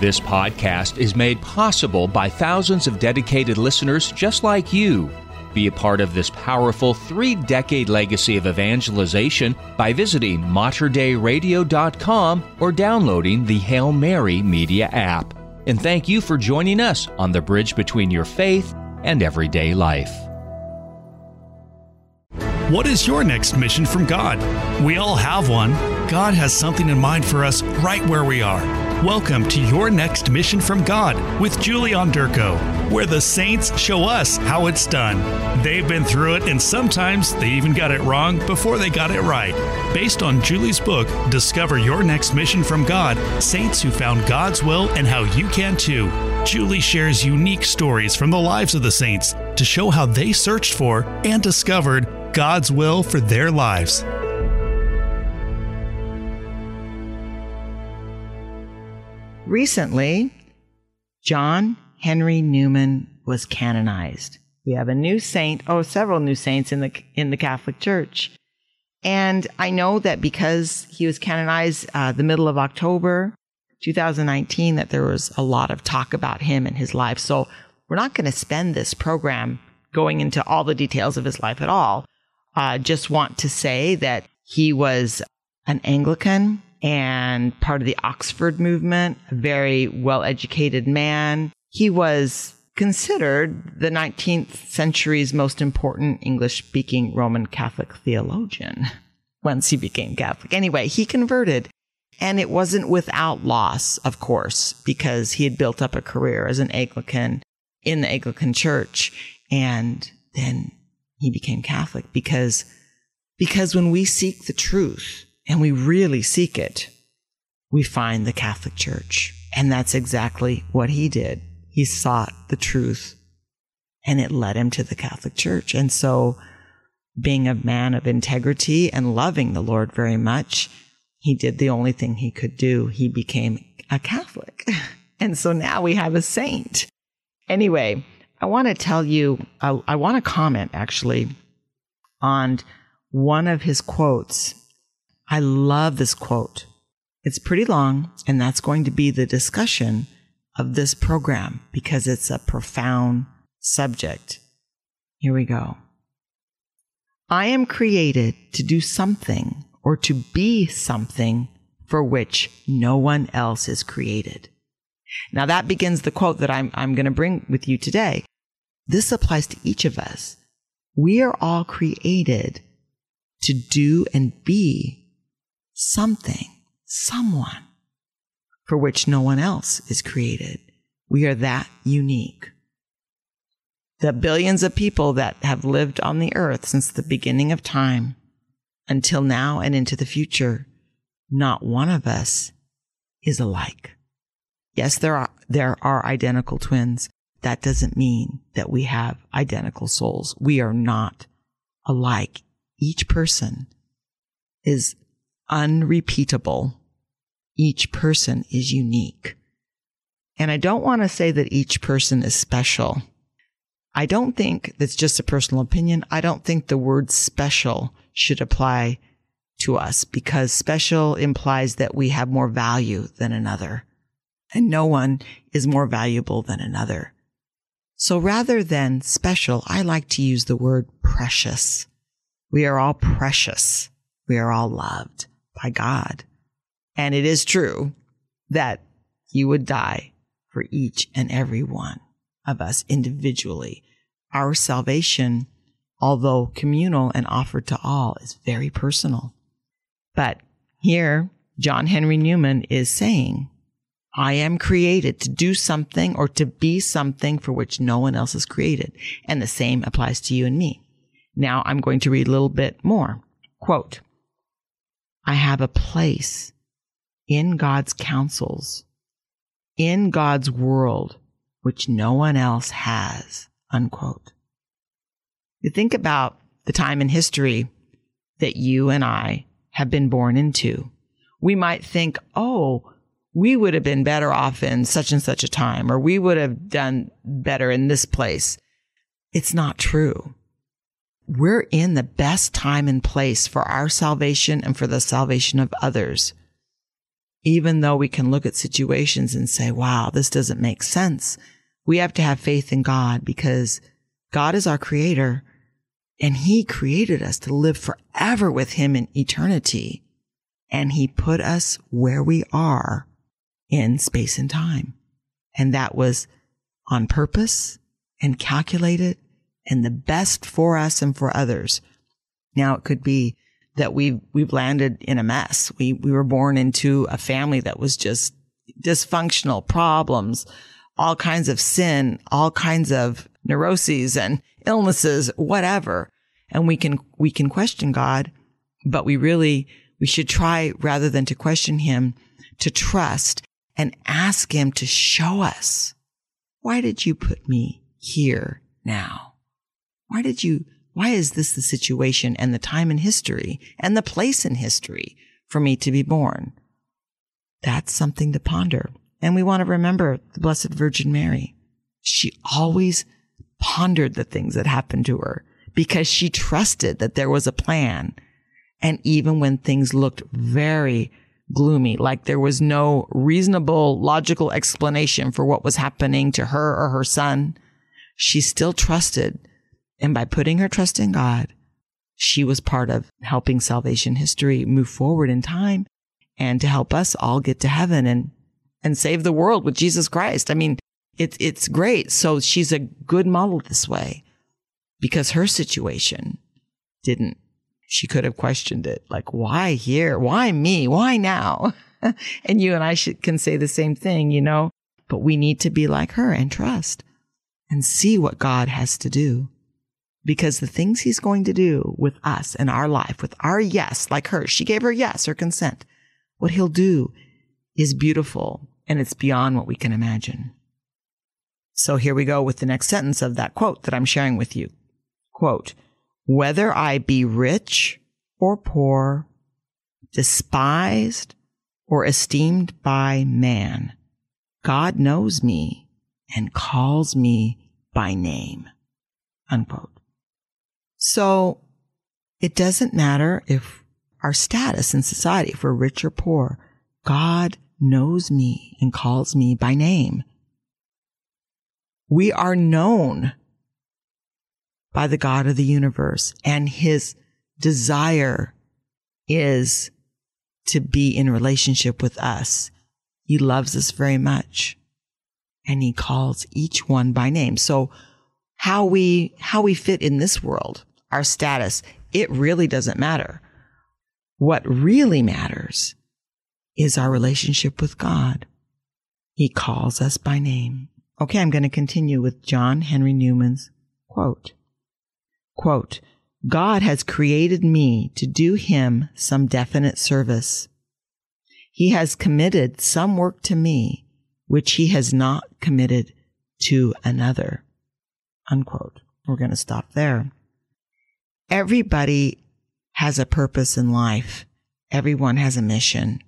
This podcast is made possible by thousands of dedicated listeners just like you. Be a part of this powerful three decade legacy of evangelization by visiting materdeiradio.com or downloading the Hail Mary Media app. And thank you for joining us on the bridge between your faith and everyday life. What is your next mission from God? We all have one. God has something in mind for us right where we are. Welcome to Your Next Mission from God with Julie Onderko, where the saints show us how it's done. They've been through it, and sometimes they even got it wrong before they got it right. Based on Julie's book, Discover Your Next Mission from God Saints Who Found God's Will and How You Can Too. Julie shares unique stories from the lives of the saints to show how they searched for and discovered God's will for their lives. Recently, John Henry Newman was canonized. We have a new saint, oh, several new saints in the in the Catholic Church. And I know that because he was canonized uh, the middle of October 2019, that there was a lot of talk about him and his life. So we're not going to spend this program going into all the details of his life at all. Uh, just want to say that he was an Anglican and part of the Oxford movement, a very well educated man. He was considered the 19th century's most important English speaking Roman Catholic theologian once he became Catholic. Anyway, he converted. And it wasn't without loss, of course, because he had built up a career as an Anglican in the Anglican church. And then he became Catholic because, because when we seek the truth and we really seek it, we find the Catholic Church. And that's exactly what he did. He sought the truth and it led him to the Catholic Church. And so, being a man of integrity and loving the Lord very much, he did the only thing he could do. He became a Catholic. And so now we have a saint. Anyway, I want to tell you, I, I want to comment actually on one of his quotes. I love this quote. It's pretty long, and that's going to be the discussion of this program because it's a profound subject. Here we go. I am created to do something or to be something for which no one else is created. Now that begins the quote that I'm, I'm going to bring with you today. This applies to each of us. We are all created to do and be something, someone for which no one else is created. We are that unique. The billions of people that have lived on the earth since the beginning of time until now and into the future, not one of us is alike. Yes, there are, there are identical twins. That doesn't mean that we have identical souls. We are not alike. Each person is unrepeatable. Each person is unique. And I don't want to say that each person is special. I don't think that's just a personal opinion. I don't think the word special should apply to us because special implies that we have more value than another and no one is more valuable than another. So rather than special, I like to use the word precious. We are all precious. We are all loved by God. And it is true that he would die for each and every one of us individually. Our salvation, although communal and offered to all, is very personal. But here, John Henry Newman is saying I am created to do something or to be something for which no one else is created. And the same applies to you and me. Now I'm going to read a little bit more. Quote, I have a place in God's counsels, in God's world, which no one else has. Unquote. You think about the time in history that you and I have been born into. We might think, oh, we would have been better off in such and such a time, or we would have done better in this place. It's not true. We're in the best time and place for our salvation and for the salvation of others. even though we can look at situations and say, wow, this doesn't make sense. We have to have faith in God because God is our creator and he created us to live forever with him in eternity. And he put us where we are in space and time. And that was on purpose and calculated and the best for us and for others. Now it could be that we we've landed in a mess. We we were born into a family that was just dysfunctional, problems, all kinds of sin, all kinds of neuroses and illnesses, whatever. And we can we can question God, but we really we should try rather than to question him to trust and ask him to show us why did you put me here now? Why did you why is this the situation and the time in history and the place in history for me to be born? That's something to ponder. And we want to remember the Blessed Virgin Mary. She always pondered the things that happened to her because she trusted that there was a plan. And even when things looked very gloomy, like there was no reasonable, logical explanation for what was happening to her or her son, she still trusted and by putting her trust in God, she was part of helping salvation history move forward in time and to help us all get to heaven and, and save the world with Jesus Christ. I mean, it's, it's great. So she's a good model this way because her situation didn't. She could have questioned it like, why here? Why me? Why now? and you and I should, can say the same thing, you know, but we need to be like her and trust and see what God has to do because the things he's going to do with us and our life, with our yes, like her, she gave her yes, her consent. What he'll do is beautiful and it's beyond what we can imagine. So here we go with the next sentence of that quote that I'm sharing with you. Quote, whether I be rich or poor, despised or esteemed by man, God knows me and calls me by name. Unquote. So it doesn't matter if our status in society, if we're rich or poor, God knows me and calls me by name. We are known by the God of the universe and his desire is to be in relationship with us. He loves us very much and he calls each one by name. So how we, how we fit in this world our status, it really doesn't matter. What really matters is our relationship with God. He calls us by name. Okay, I'm going to continue with John Henry Newman's quote. Quote, God has created me to do him some definite service. He has committed some work to me which he has not committed to another. Unquote. We're going to stop there. Everybody has a purpose in life. Everyone has a mission.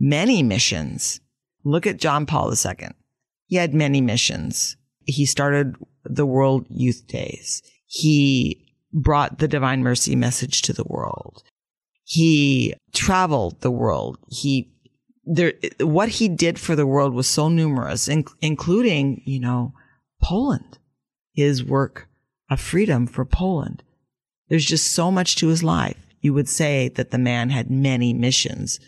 Many missions. Look at John Paul II. He had many missions. He started the World Youth Days. He brought the divine mercy message to the world. He traveled the world. He, there, what he did for the world was so numerous, in, including, you know, Poland, his work of freedom for Poland. There's just so much to his life. You would say that the man had many missions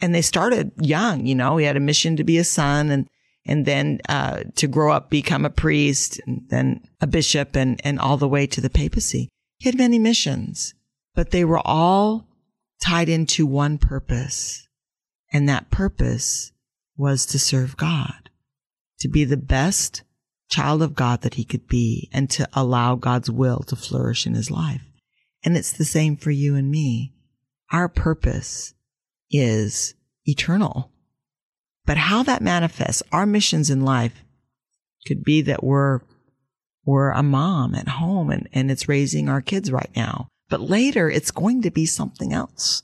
and they started young, you know, he had a mission to be a son and, and then, uh, to grow up, become a priest and then a bishop and, and all the way to the papacy. He had many missions, but they were all tied into one purpose. And that purpose was to serve God, to be the best child of God that he could be and to allow God's will to flourish in his life. And it's the same for you and me. Our purpose is eternal. But how that manifests, our missions in life could be that we're, we're a mom at home and, and it's raising our kids right now. But later it's going to be something else.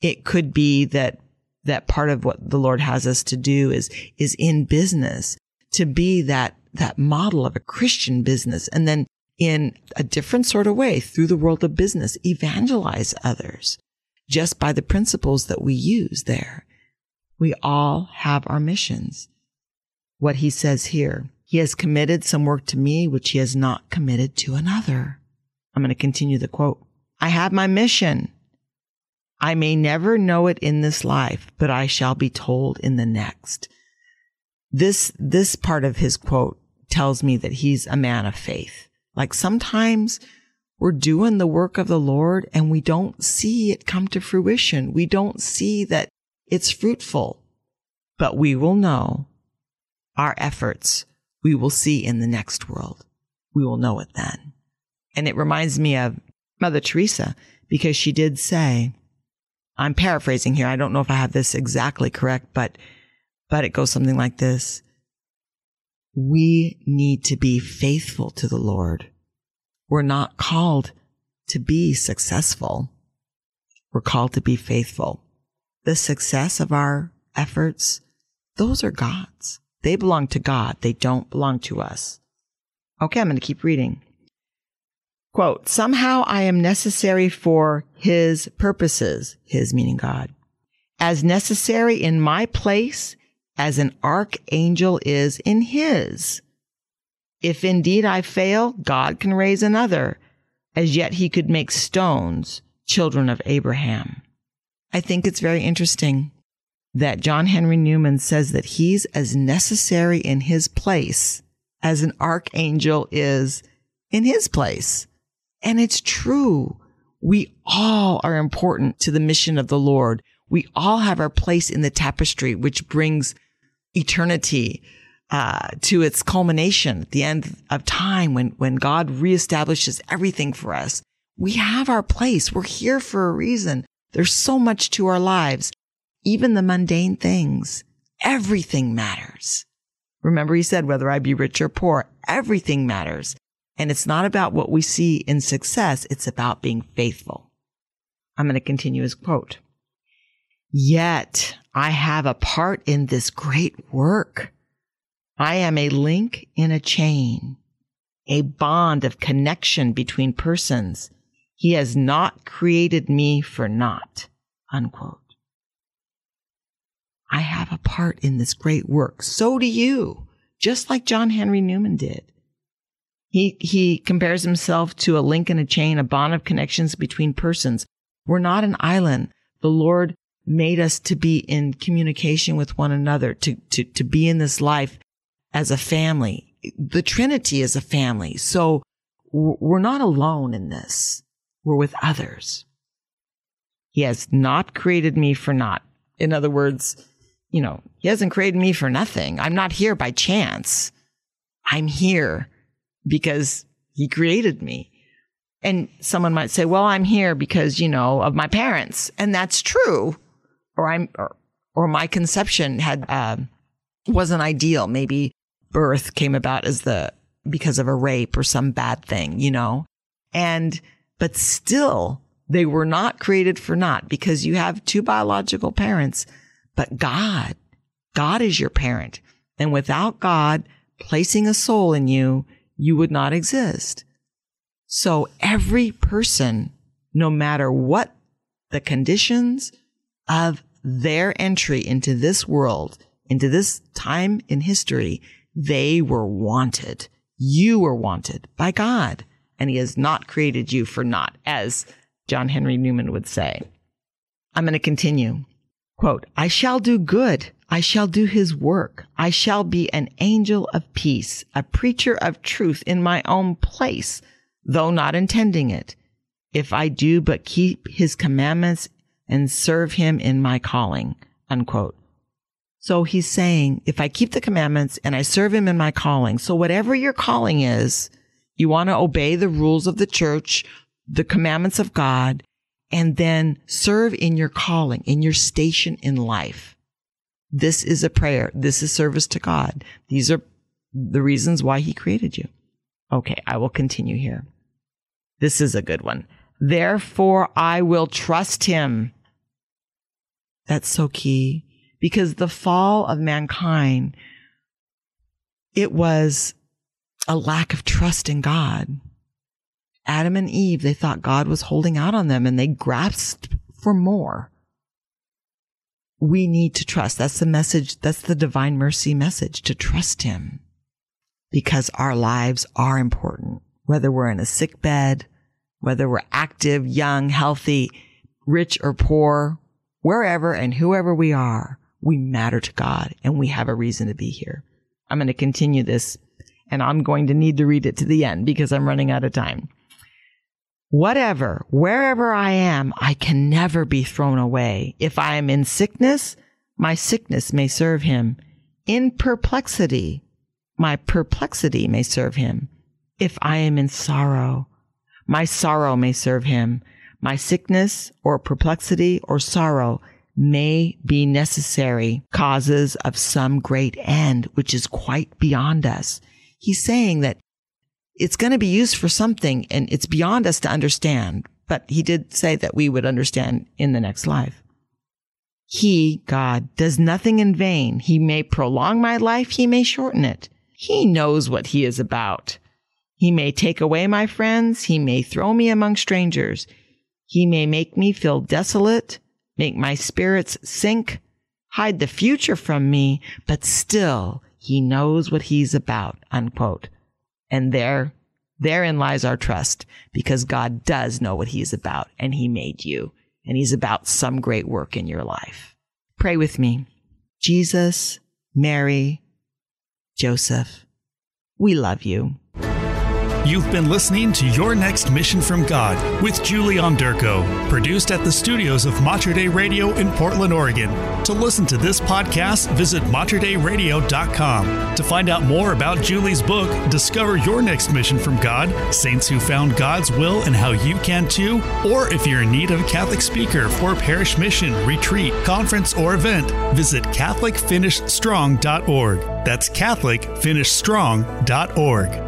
It could be that, that part of what the Lord has us to do is, is in business to be that, that model of a Christian business and then in a different sort of way through the world of business, evangelize others just by the principles that we use there. We all have our missions. What he says here, he has committed some work to me which he has not committed to another. I'm going to continue the quote. I have my mission. I may never know it in this life, but I shall be told in the next. This, this part of his quote tells me that he's a man of faith. Like sometimes we're doing the work of the Lord and we don't see it come to fruition. We don't see that it's fruitful, but we will know our efforts we will see in the next world. We will know it then. And it reminds me of Mother Teresa because she did say, I'm paraphrasing here. I don't know if I have this exactly correct, but, but it goes something like this. We need to be faithful to the Lord. We're not called to be successful. We're called to be faithful. The success of our efforts, those are God's. They belong to God. They don't belong to us. Okay, I'm going to keep reading. Quote, somehow I am necessary for his purposes, his meaning God, as necessary in my place as an archangel is in his. If indeed I fail, God can raise another, as yet he could make stones children of Abraham. I think it's very interesting that John Henry Newman says that he's as necessary in his place as an archangel is in his place. And it's true. We all are important to the mission of the Lord. We all have our place in the tapestry, which brings eternity uh, to its culmination at the end of time when, when God reestablishes everything for us. We have our place. We're here for a reason. There's so much to our lives even the mundane things. Everything matters. Remember, he said, whether I be rich or poor, everything matters. And it's not about what we see in success. It's about being faithful. I'm going to continue his quote. Yet I have a part in this great work. I am a link in a chain, a bond of connection between persons. He has not created me for naught. Unquote. I have a part in this great work. So do you, just like John Henry Newman did. He, he compares himself to a link in a chain, a bond of connections between persons. We're not an island. The Lord made us to be in communication with one another, to, to, to be in this life as a family. The Trinity is a family. So we're not alone in this. We're with others. He has not created me for naught. In other words, you know, he hasn't created me for nothing. I'm not here by chance. I'm here because he created me. And someone might say, well, I'm here because, you know, of my parents. And that's true. Or I'm, or, or my conception had, uh, wasn't ideal. Maybe birth came about as the, because of a rape or some bad thing, you know? And, but still they were not created for naught because you have two biological parents but God, God is your parent. And without God placing a soul in you, you would not exist. So every person, no matter what the conditions of their entry into this world, into this time in history, they were wanted. You were wanted by God. And he has not created you for naught, as John Henry Newman would say. I'm going to continue. Quote, I shall do good. I shall do his work. I shall be an angel of peace, a preacher of truth in my own place, though not intending it. If I do but keep his commandments and serve him in my calling. Unquote. So he's saying, if I keep the commandments and I serve him in my calling, so whatever your calling is, you want to obey the rules of the church, the commandments of God, and then serve in your calling, in your station in life. This is a prayer. This is service to God. These are the reasons why he created you. Okay, I will continue here. This is a good one. Therefore, I will trust him. That's so key because the fall of mankind, it was a lack of trust in God. Adam and Eve, they thought God was holding out on them and they grasped for more. we need to trust. That's the message. That's the divine mercy message to trust him because our lives are important, whether we're in a sick bed, whether we're active, young, healthy, rich or poor, wherever and whoever we are, we matter to God and we have a reason to be here. I'm going to continue this and I'm going to need to read it to the end because I'm running out of time. Whatever, wherever I am, I can never be thrown away. If I am in sickness, my sickness may serve him. In perplexity, my perplexity may serve him. If I am in sorrow, my sorrow may serve him. My sickness or perplexity or sorrow may be necessary causes of some great end, which is quite beyond us. He's saying that it's going to be used for something and it's beyond us to understand. But he did say that we would understand in the next life. He, God, does nothing in vain. He may prolong my life. He may shorten it. He knows what he is about. He may take away my friends. He may throw me among strangers. He may make me feel desolate, make my spirits sink, hide the future from me, but still he knows what he's about, unquote. And there, therein lies our trust because God does know what he's about and he made you and he's about some great work in your life. Pray with me. Jesus, Mary, Joseph, we love you. You've been listening to Your Next Mission from God with Julie Onderko, produced at the studios of Mater Dei Radio in Portland, Oregon. To listen to this podcast, visit materdeiradio.com. To find out more about Julie's book, Discover Your Next Mission from God Saints Who Found God's Will and How You Can Too, or if you're in need of a Catholic speaker for a parish mission, retreat, conference, or event, visit CatholicFinishedStrong.org. That's CatholicFinishedStrong.org.